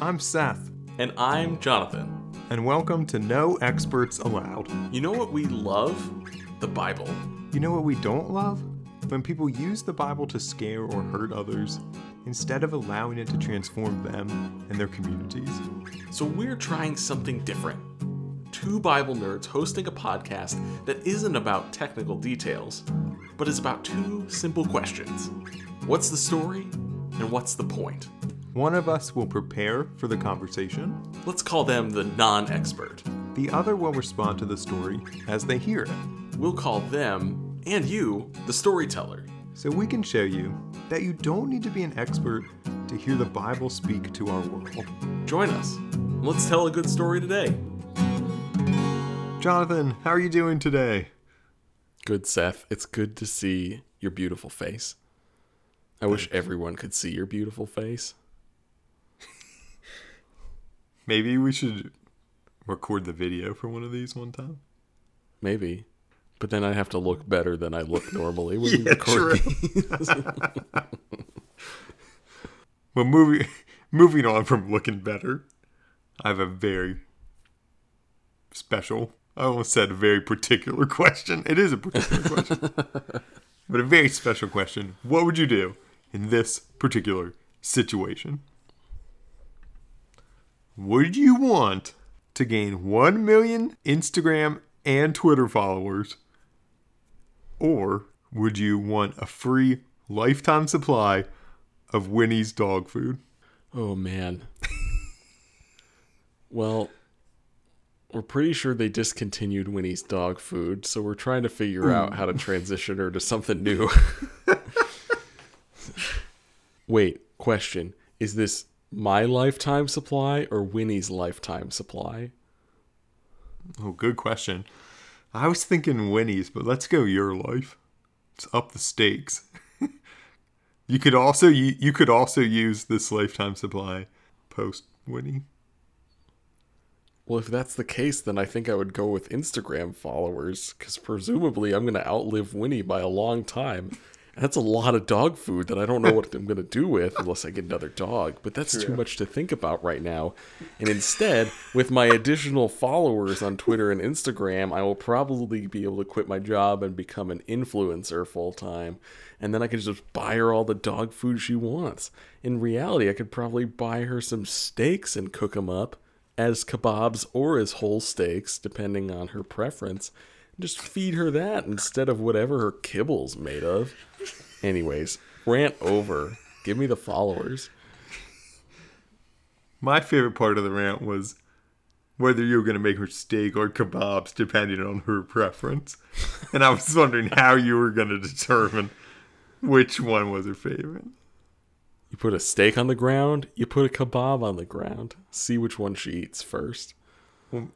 I'm Seth, And I'm Jonathan. and welcome to No Experts Allowed. You know what we love? The Bible. You know what we don't love? When people use the Bible to scare or hurt others instead of allowing it to transform them and their communities. So we're trying something different. Two Bible nerds hosting a podcast that isn't about technical details, but is about two simple questions What's the story? And what's the point? One of us will prepare for the conversation, Let's call them the non expert. the other will respond to the story as they hear it. We'll call them, and you, the storyteller. So we can show you that you don't need to be an expert to hear the Bible speak to our world. Join us. Let's tell a good story today. Jonathan, how are you doing today? Good, Seth. It's good to see your beautiful face. I wish everyone could see your beautiful face. Maybe we should record the video for one of these one time. Maybe. But then I have to look better than I look normally when we Yeah, record true. these. Well, moving moving on from looking better, I have a very special. I almost said a very particular question. It is a particular question, but a very special question. What would you do in this particular situation? Would you want to gain 1 million Instagram and Twitter followers? Or would you want a free lifetime supply of Winnie's dog food? Oh, man. well, we're pretty sure they discontinued Winnie's dog food, so we're trying to figure out how to transition her to something new. Wait, question. Is this my lifetime supply or Winnie's lifetime supply? Oh, good question. I was thinking Winnie's, but let's go your life. It's up the stakes. you could also you, you could also use this lifetime supply post Winnie. Well, if that's the case, then I think I would go with Instagram followers, because presumably I'm going to outlive Winnie by a long time. That's a lot of dog food that I don't know what I'm going to do with unless I get another dog. But that's too much to think about right now. And instead, with my additional followers on Twitter and Instagram, I will probably be able to quit my job and become an influencer full time. And then I could just buy her all the dog food she wants. In reality, I could probably buy her some steaks and cook them up as kebabs or as whole steaks, depending on her preference. Just feed her that instead of whatever her kibble's made of. Anyways, rant over. Give me the followers. My favorite part of the rant was whether you were going to make her steak or kebabs, depending on her preference. And I was wondering how you were going to determine which one was her favorite. You put a steak on the ground, you put a kebab on the ground. See which one she eats first.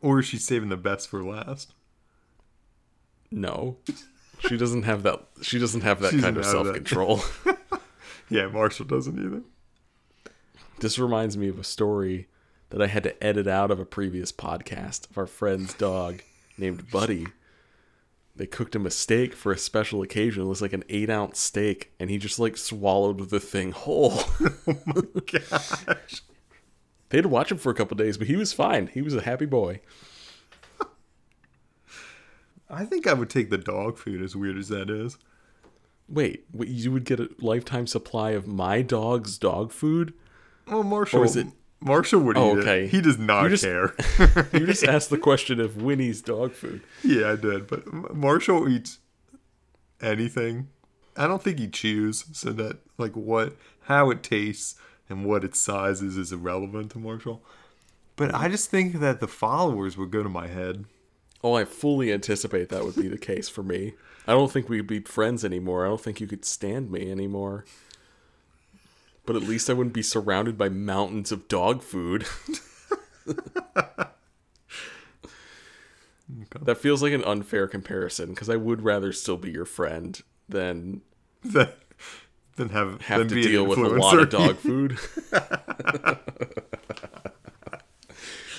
Or is she saving the best for last? No. She doesn't have that she doesn't have that She kind of doesn't have that. self-control. Yeah, Marshall doesn't either. This reminds me of a story that I had to edit out of a previous podcast of our friend's dog named Buddy. They cooked him a steak for a special occasion. It was like an eight ounce steak, and he just like swallowed the thing whole. oh my Gosh. they had to watch him for a couple days, but he was fine. He was a happy boy. I think I would take the dog food, as weird as that is. Wait, what, you would get a lifetime supply of my dog's dog food? Well, Marshall. Or is it- Marshall would Oh, eat okay. it. He does not You just- care. You just asked the question of Winnie's dog food. yeah, I did. But Marshall eats anything. I don't think he chews, so that like what, how it tastes and what its size is is irrelevant to Marshall. But I just think that the followers would go to my head. Oh, I fully anticipate that would be the case for me. I don't think we'd be friends anymore. I don't think you could stand me anymore. But at least I wouldn't be surrounded by mountains of dog food. That feels like an unfair comparison because I would rather still be your friend than Than, than have have than to be deal with a lot of dog food.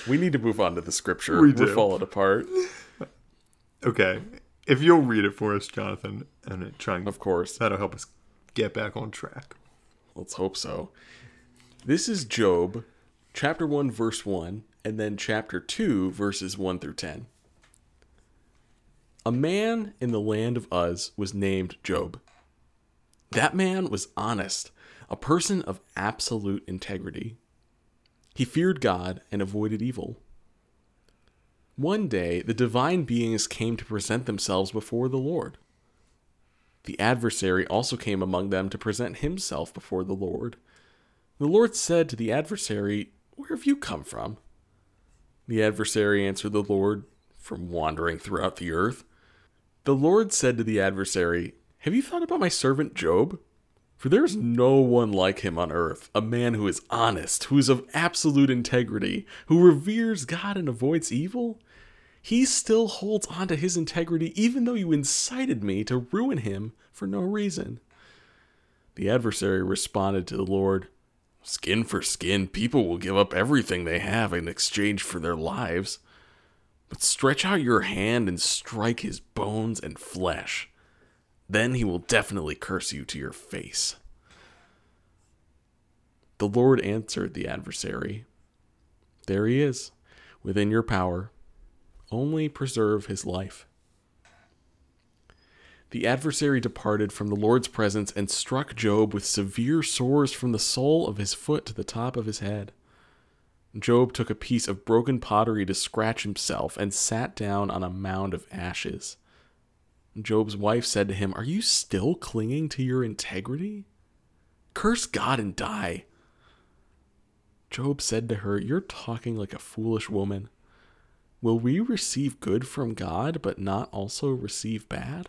We need to move on to the scripture. We We're do. falling apart. okay, if you'll read it for us, Jonathan, and it- try and Of course. that'll help us get back on track. Let's hope so. This is Job chapter 1, verse 1, and then chapter 2, verses 1 through 10. A man in the land of Uz was named Job. That man was honest, a person of absolute integrity. He feared God and avoided evil. One day, the divine beings came to present themselves before the Lord. The adversary also came among them to present himself before the Lord. The Lord said to the adversary, Where have you come from? The adversary answered the Lord, From wandering throughout the earth. The Lord said to the adversary, Have you thought about my servant Job? For there is no one like him on earth, a man who is honest, who is of absolute integrity, who reveres God and avoids evil. He still holds on to his integrity even though you incited me to ruin him for no reason. The adversary responded to the Lord, Skin for skin, people will give up everything they have in exchange for their lives. But stretch out your hand and strike his bones and flesh. Then he will definitely curse you to your face. The Lord answered the adversary, There he is, within your power. Only preserve his life. The adversary departed from the Lord's presence and struck Job with severe sores from the sole of his foot to the top of his head. Job took a piece of broken pottery to scratch himself and sat down on a mound of ashes. Job's wife said to him, Are you still clinging to your integrity? Curse God and die. Job said to her, You're talking like a foolish woman. Will we receive good from God, but not also receive bad?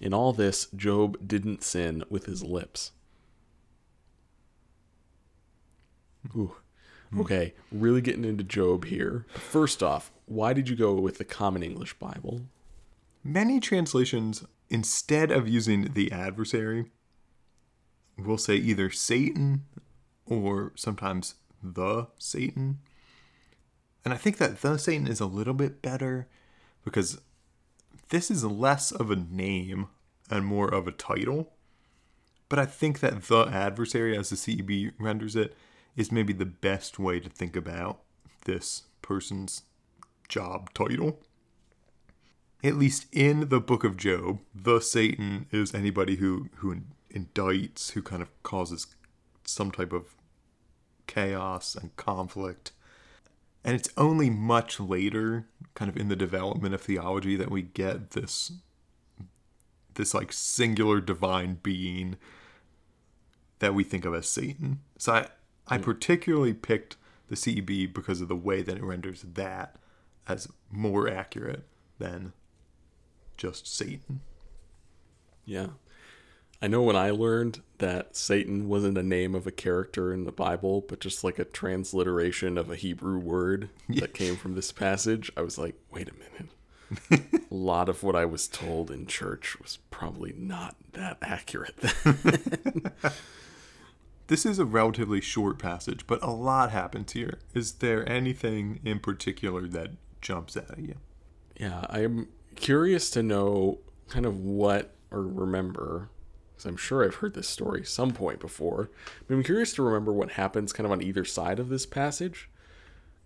In all this, Job didn't sin with his lips. Ooh. Hmm. Okay, really getting into Job here. First off, why did you go with the Common English Bible? Many translations, instead of using the adversary, will say either Satan or sometimes the Satan. And I think that the Satan is a little bit better because this is less of a name and more of a title. But I think that the adversary, as the CEB renders it, is maybe the best way to think about this person's job title. At least in the book of Job, the Satan is anybody who, who indicts, who kind of causes some type of chaos and conflict. And it's only much later, kind of in the development of theology, that we get this this like singular divine being that we think of as Satan. So I, I particularly picked the CEB because of the way that it renders that as more accurate than just Satan. Yeah. I know when I learned that Satan wasn't a name of a character in the Bible, but just like a transliteration of a Hebrew word that came from this passage, I was like, wait a minute. a lot of what I was told in church was probably not that accurate. This is a relatively short passage, but a lot happens here. Is there anything in particular that jumps out at you? yeah, I'm curious to know kind of what or remember because I'm sure I've heard this story some point before. But I'm curious to remember what happens kind of on either side of this passage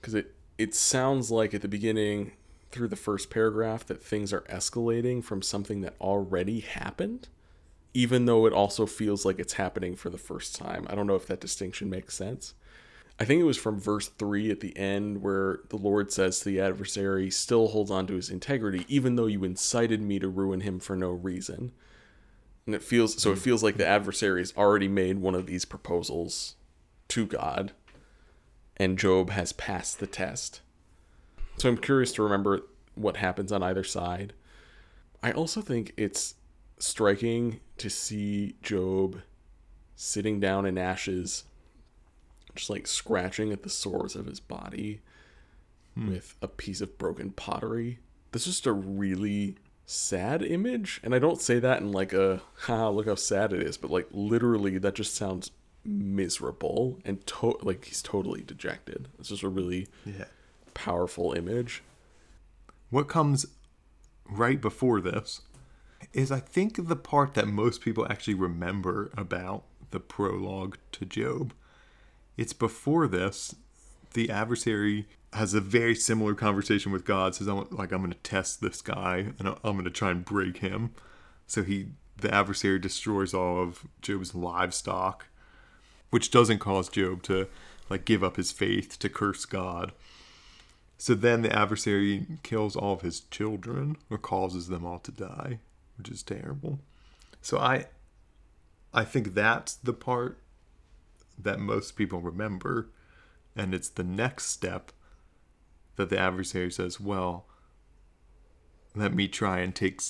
because it it sounds like at the beginning through the first paragraph that things are escalating from something that already happened even though it also feels like it's happening for the first time. I don't know if that distinction makes sense. I think it was from verse 3 at the end where the Lord says to the adversary, still holds on to his integrity, even though you incited me to ruin him for no reason. And it feels so it feels like the adversary has already made one of these proposals to God, and Job has passed the test. So I'm curious to remember what happens on either side. I also think it's striking to see Job sitting down in ashes, just like scratching at the sores of his body hmm. with a piece of broken pottery. This is just a really sad image. And I don't say that in like a, haha, look how sad it is, but like literally that just sounds miserable and to- like he's totally dejected. It's just a really Yeah. powerful image. What comes right before this is, I think, the part that most people actually remember about the prologue to Job. It's before this, the adversary has a very similar conversation with God. Says, "I'm like I'm going to test this guy, and I'm going to try and break him." So he, the adversary, destroys all of Job's livestock, which doesn't cause Job to like give up his faith to curse God. So then the adversary kills all of his children or causes them all to die, which is terrible. So I I think that's the part that most people remember and it's the next step that the adversary says, "Well, let me try and take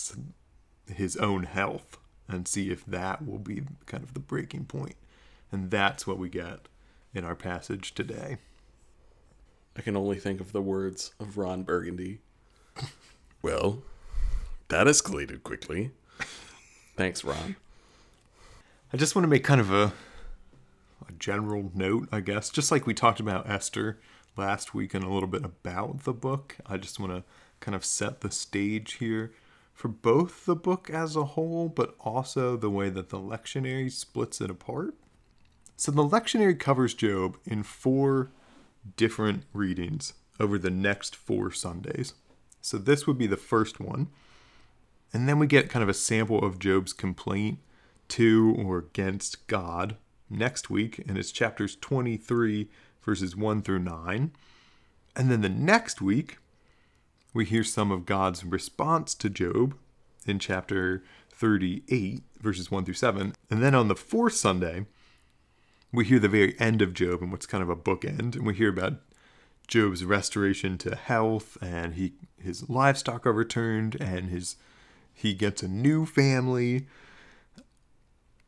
his own health and see if that will be kind of the breaking point." And that's what we get in our passage today. I can only think of the words of Ron Burgundy. well, that escalated quickly. Thanks, Ron. I just want to make kind of a, a general note, I guess, just like we talked about Esther last week and a little bit about the book. I just want to kind of set the stage here for both the book as a whole, but also the way that the lectionary splits it apart. So the lectionary covers Job in four different readings over the next four Sundays. So this would be the first one. And then we get kind of a sample of Job's complaint to or against God next week, and it's chapters 23, verses 1 through 9. And then the next week, we hear some of God's response to Job in chapter 38, verses 1 through 7. And then on the fourth Sunday, we hear the very end of Job and what's kind of a bookend, and we hear about Job's restoration to health, and he his livestock are returned, and his he gets a new family,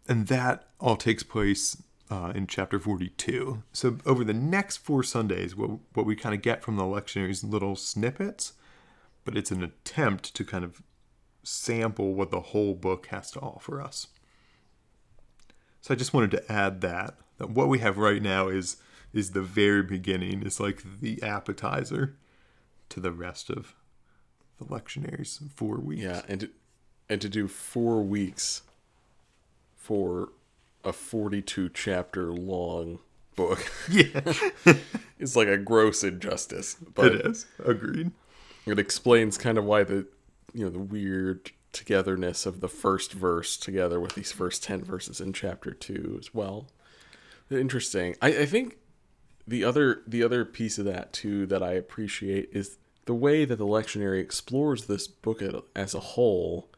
and that all takes place uh, in chapter 42. So over the next four Sundays, what what we kind of get from the lectionary is little snippets, but it's an attempt to kind of sample what the whole book has to offer us. So I just wanted to add that that what we have right now is is the very beginning. It's like the appetizer to the rest of the lectionaries four weeks. Yeah, and to, and to do four weeks for a forty-two chapter long book, yeah, it's like a gross injustice. But it is agreed. It explains kind of why the you know the weird togetherness of the first verse together with these first 10 verses in chapter 2 as well interesting I, I think the other the other piece of that too that i appreciate is the way that the lectionary explores this book as a whole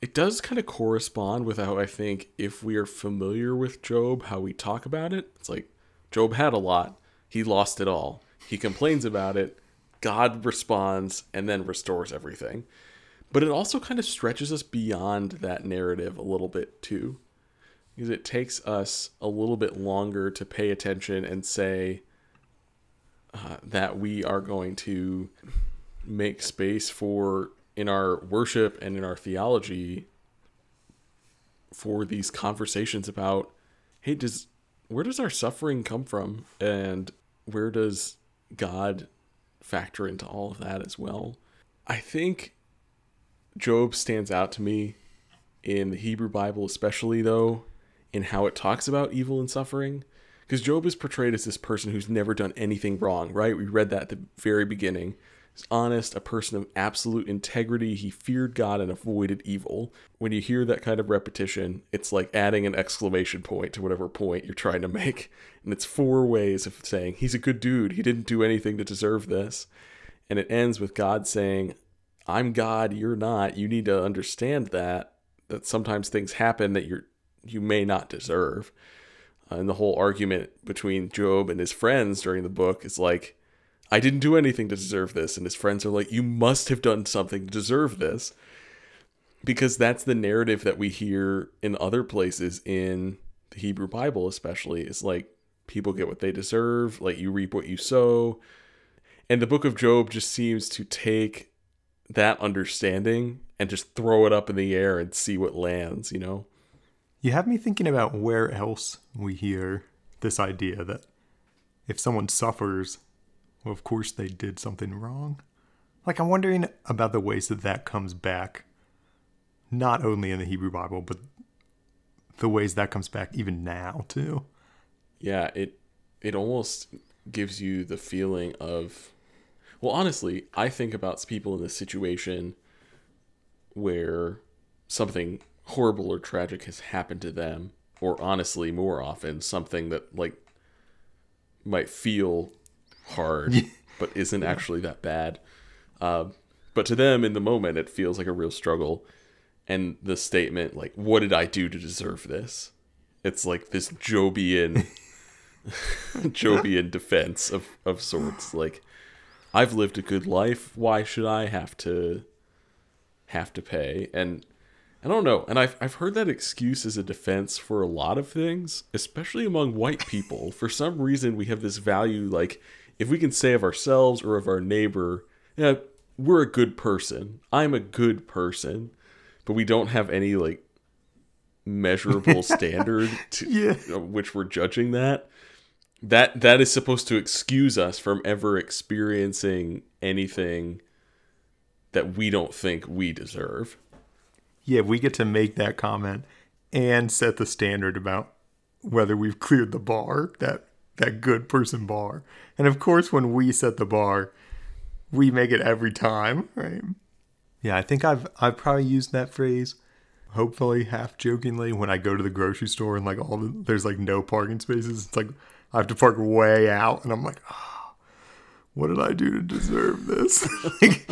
it does kind of correspond with how i think if we are familiar with job how we talk about it. It's like job had a lot. He lost it all. He complains about it. God responds and then restores everything. But it also kind of stretches us beyond that narrative a little bit too because it takes us a little bit longer to pay attention and say uh, that we are going to make space for in our worship and in our theology for these conversations about hey does where does our suffering come from and where does god factor into all of that as well i think Job stands out to me in the Hebrew Bible, especially though, in how it talks about evil and suffering. Because Job is portrayed as this person who's never done anything wrong, right? We read that at the very beginning. Honest, a person of absolute integrity. He feared God and avoided evil. When you hear that kind of repetition, it's like adding an exclamation point to whatever point you're trying to make. And it's four ways of saying, he's a good dude. He didn't do anything to deserve this. And it ends with God saying, I'm God, you're not. You need to understand that that sometimes things happen that you're you may not deserve. And the whole argument between Job and his friends during the book is like, I didn't do anything to deserve this. And his friends are like, You must have done something to deserve this. Because that's the narrative that we hear in other places in the Hebrew Bible, especially. It's like people get what they deserve, like you reap what you sow. And the book of Job just seems to take that understanding and just throw it up in the air and see what lands, you know? You have me thinking about where else we hear this idea that if someone suffers, of course they did something wrong. Like, I'm wondering about the ways that that comes back, not only in the Hebrew Bible, but the ways that comes back even now, too. Yeah, it it almost gives you the feeling of well, honestly, I think about people in this situation where something horrible or tragic has happened to them, or honestly, more often, something that like might feel hard but isn't actually that bad. Um, but to them, in the moment, it feels like a real struggle. And the statement, like, "What did I do to deserve this?" It's like this Jobian, Jobian defense of of sorts. Like, I've lived a good life. Why should I have to have to pay? And I don't know. And I've I've heard that excuse as a defense for a lot of things, especially among white people. For some reason, we have this value like if we can say of ourselves or of our neighbor, yeah, we're a good person. I'm a good person, but we don't have any like measurable standard to Yeah. Uh, which we're judging that. That that is supposed to excuse us from ever experiencing anything that we don't think we deserve. Yeah, we get to make that comment and set the standard about whether we've cleared the bar, that that good person bar. And of course, when we set the bar, we make it every time, right? Yeah, I think I've I've probably used that phrase, hopefully half jokingly, when I go to the grocery store and like all the there's like no parking spaces. It's like I have to park way out, and I'm like, oh, what did I do to deserve this? like,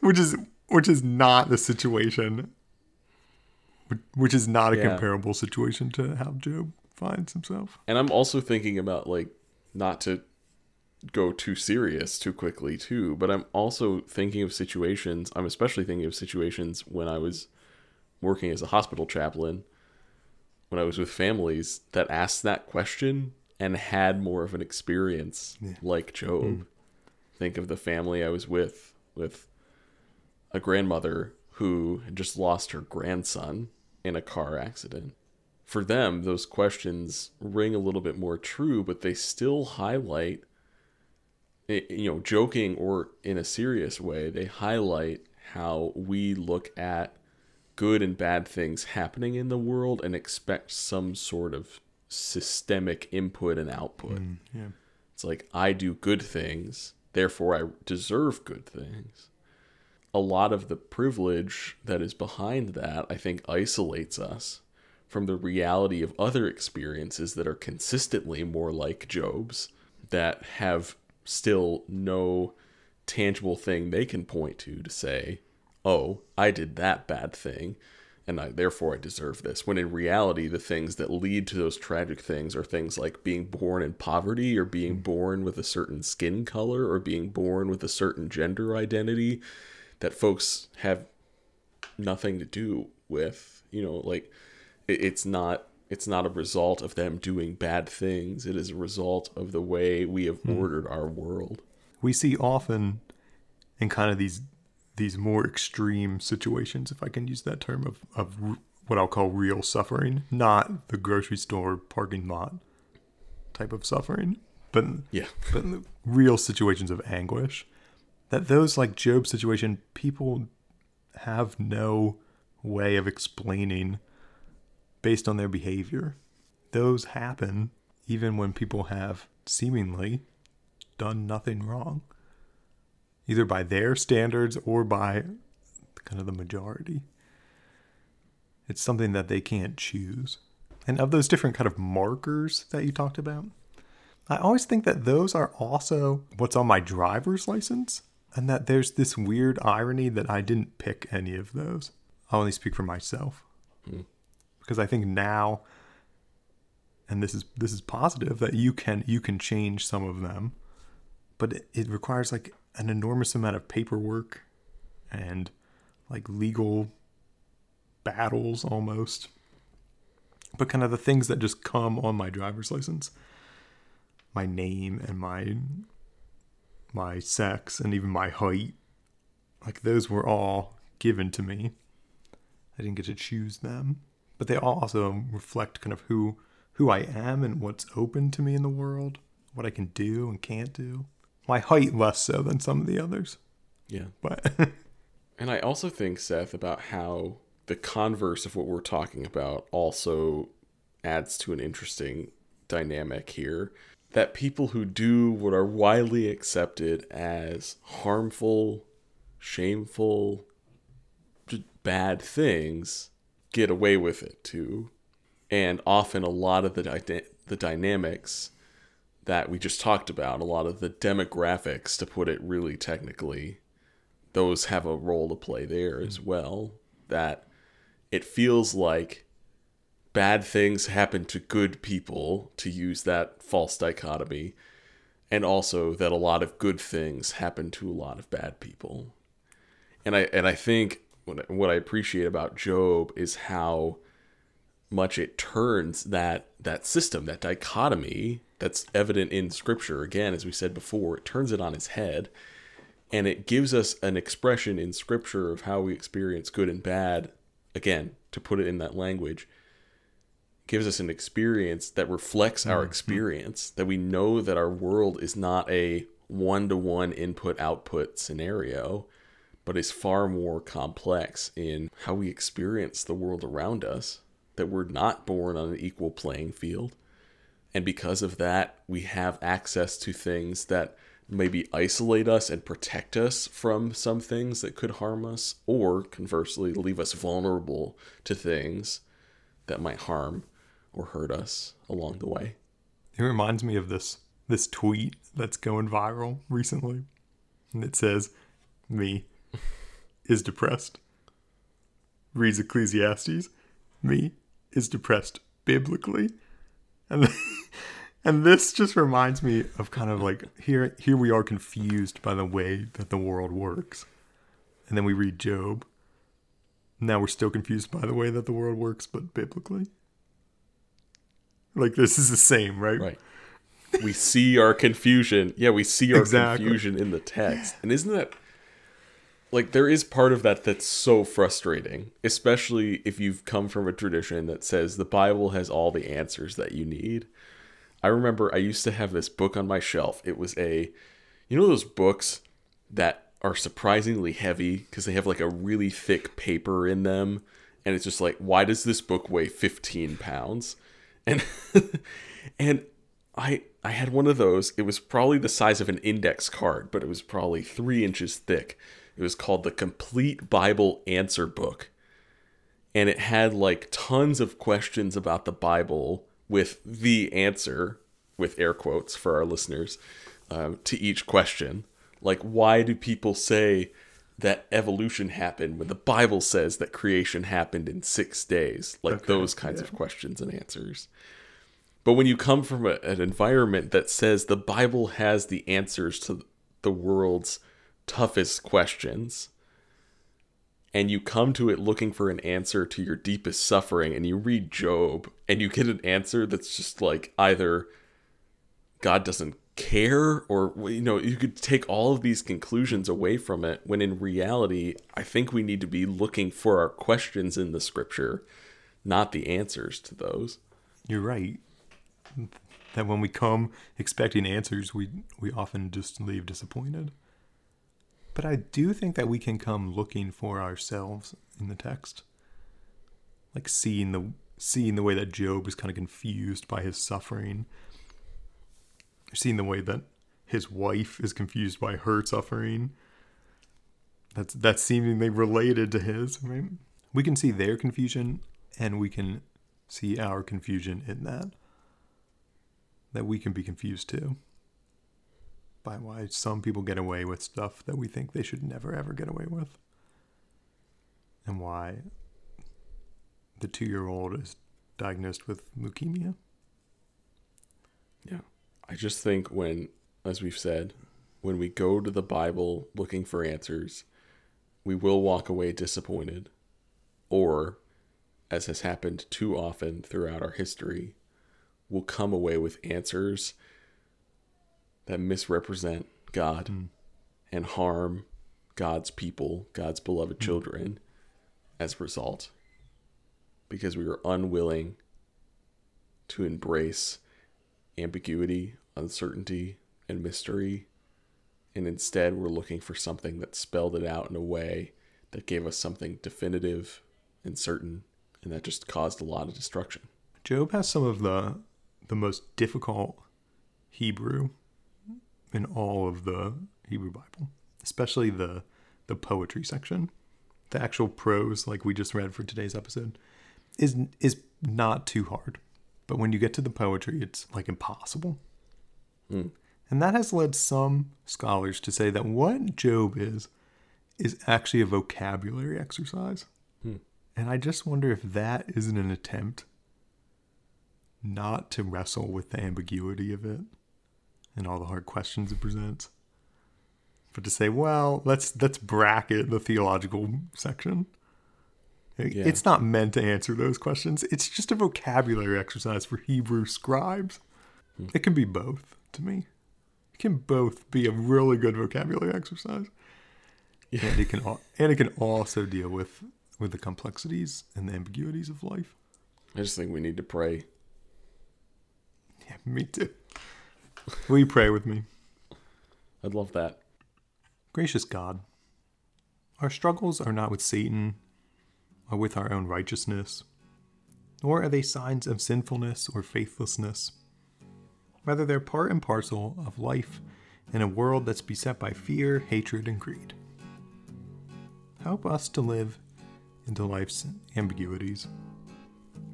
which is which is not the situation which is not a Yeah. comparable situation to how Job finds himself. And I'm also thinking about like not to go too serious too quickly too, but I'm also thinking of situations, I'm especially thinking of situations when I was working as a hospital chaplain when I was with families that asked that question and had more of an experience like Job. Hmm. Think of the family I was with with a grandmother who had just lost her grandson in a car accident. For them, those questions ring a little bit more true, but they still highlight, eh, you know, joking or in a serious way, they highlight how we look at good and bad things happening in the world and expect some sort of systemic input and output. Mm, yeah. It's like I do good things, therefore I deserve good things. A lot of the privilege that is behind that, I think, isolates us from the reality of other experiences that are consistently more like Job's, that have still no tangible thing they can point to to say, oh, I did that bad thing, and I, therefore I deserve this. When in reality, the things that lead to those tragic things are things like being born in poverty, or being mm-hmm. born with a certain skin color, or being born with a certain gender identity that folks have nothing to do with. You know, like it's not it's not a result of them doing bad things. It is a result of the way we have hmm. ordered our world. We see often in kind of these these more extreme situations, if I can use that term, of, of what I'll call real suffering, not the grocery store parking lot type of suffering, but Yeah. but in the real situations of anguish that those like Job situation people have no way of explaining based on their behavior those happen even when people have seemingly done nothing wrong either by their standards or by kind of the majority. It's something that they can't choose. And of those different kind of markers that you talked about I always think that those are also what's on my driver's license, and that there's this weird irony that I didn't pick any of those. I only speak for myself, hmm. Because I think now, and this is this is positive that you can you can change some of them, but it, it requires like an enormous amount of paperwork, and like legal battles almost. But kind of the things that just come on my driver's license my name and my my sex and even my height like those were all given to me i didn't get to choose them but they all also reflect kind of who who i am and what's open to me in the world what i can do and can't do my height less so than some of the others Yeah. but And I also think, Seth, about how the converse of what we're talking about also adds to an interesting dynamic here that people who do what are widely accepted as harmful, shameful, bad things get away with it too. And often a lot of the dy- the dynamics that we just talked about, a lot of the demographics to put it really technically, those have a role to play there as well. That it feels like bad things happen to good people, to use that false dichotomy, and also that a lot of good things happen to a lot of bad people. And I and I think what what I appreciate about Job is how much it turns that that system, that dichotomy that's evident in scripture. Again as we said before, it turns it on its head and it gives us an expression in scripture of how we experience good and bad. Again to put it in that language gives us an experience that reflects our mm-hmm. experience that we know that our world is not a one-to-one input output scenario but is far more complex in how we experience the world around us that we're not born on an equal playing field and because of that we have access to things that maybe isolate us and protect us from some things that could harm us, or conversely, leave us vulnerable to things that might harm or hurt us along the way. It reminds me of this this tweet that's going viral recently. And it says, Me is depressed. Reads Ecclesiastes. Me is depressed biblically. And and this just reminds me of kind of like here here we are confused by the way that the world works. And then we read Job. Now we're still confused by the way that the world works, but biblically. Like this is the same, right? Right. We see our confusion. Yeah, we see our Exactly. confusion in the text. And isn't that like there is part of that that's so frustrating, especially if you've come from a tradition that says the Bible has all the answers that you need. I remember I used to have this book on my shelf. It was a you know those books that are surprisingly heavy because they have like a really thick paper in them and it's just like why does this book weigh 15 pounds and and i i had one of those it was probably the size of an index card but it was probably three inches thick it was called the complete bible answer book. And it had like tons of questions about the bible with the answer with air quotes for our listeners um, to each question. Like why do people say that evolution happened when the bible says that creation happened in six days? Like Okay, those kinds of questions and answers. But when you come from a, an environment that says the bible has the answers to the world's toughest questions and you come to it looking for an answer to your deepest suffering and you read job and you get an answer that's just like either god doesn't care or you know you could take all of these conclusions away from it when in reality i think we need to be looking for our questions in the scripture not the answers to those You're right. That when we come expecting answers, we we often just leave disappointed. But I do think that we can come looking for ourselves in the text. Like seeing the seeing the way that Job is kind of confused by his suffering. Seeing the way that his wife is confused by her suffering. That's that's seemingly related to his, right? We can see their confusion and we can see our confusion in that. That we can be confused too. By why some people get away with stuff that we think they should never ever get away with. And why the two year old is diagnosed with leukemia. Yeah. I just think when, as we've said, when we go to the Bible looking for answers, we will walk away disappointed. Or, as has happened too often throughout our history, we'll come away with answers that misrepresent God mm. and harm God's people, God's beloved mm. children, as a result. Because we were unwilling to embrace ambiguity, uncertainty, and mystery. And instead, we're looking for something that spelled it out in a way that gave us something definitive and certain, and that just caused a lot of destruction. Job has some of the the most difficult Hebrew in all of the Hebrew Bible, especially the the poetry section. The actual prose, like we just read for today's episode, is is not too hard. But when you get to the poetry, it's like impossible. Hmm. And that has led some scholars to say that what Job is is actually a vocabulary exercise. Hmm. And I just wonder if that isn't an attempt not to wrestle with the ambiguity of it and all the hard questions it presents. But to say, well, let's let's bracket the theological section. Yeah. It's not meant to answer those questions. It's just a vocabulary exercise for Hebrew scribes. Hmm. It can be both to me. It can both be a really good vocabulary exercise. Yeah. And it can al- and it can also deal with with the complexities and the ambiguities of life. I just think we need to pray. Yeah, me too. Will you pray with me? I'd love that. Gracious God, our struggles are not with Satan or with our own righteousness, nor are they signs of sinfulness or faithlessness. Rather, they're part and parcel of life in a world that's beset by fear, hatred, and greed. Help us to live into life's ambiguities,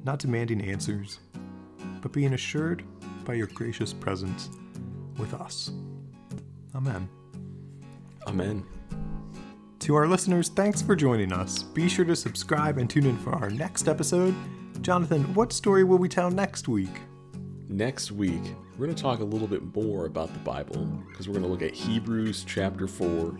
not demanding answers, but being assured by your gracious presence with us. Amen. Amen. To our listeners, thanks for joining us. Be sure to subscribe and tune in for our next episode. Jonathan, what story will we tell next week? Next week, we're going to talk a little bit more about the Bible because we're going to look at Hebrews chapter 4,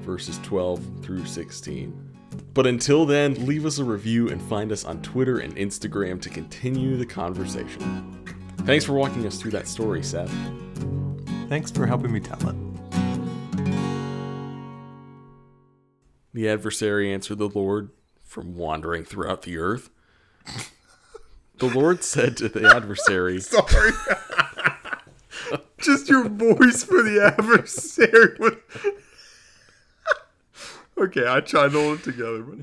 verses 12 through 16. But until then, leave us a review and find us on Twitter and Instagram to continue the conversation. Thanks for walking us through that story, Seth. Thanks for helping me tell it. The adversary answered the Lord from wandering throughout the earth. The Lord said to the adversary, Sorry. Just your voice for the adversary. okay, I tried to hold it together, but.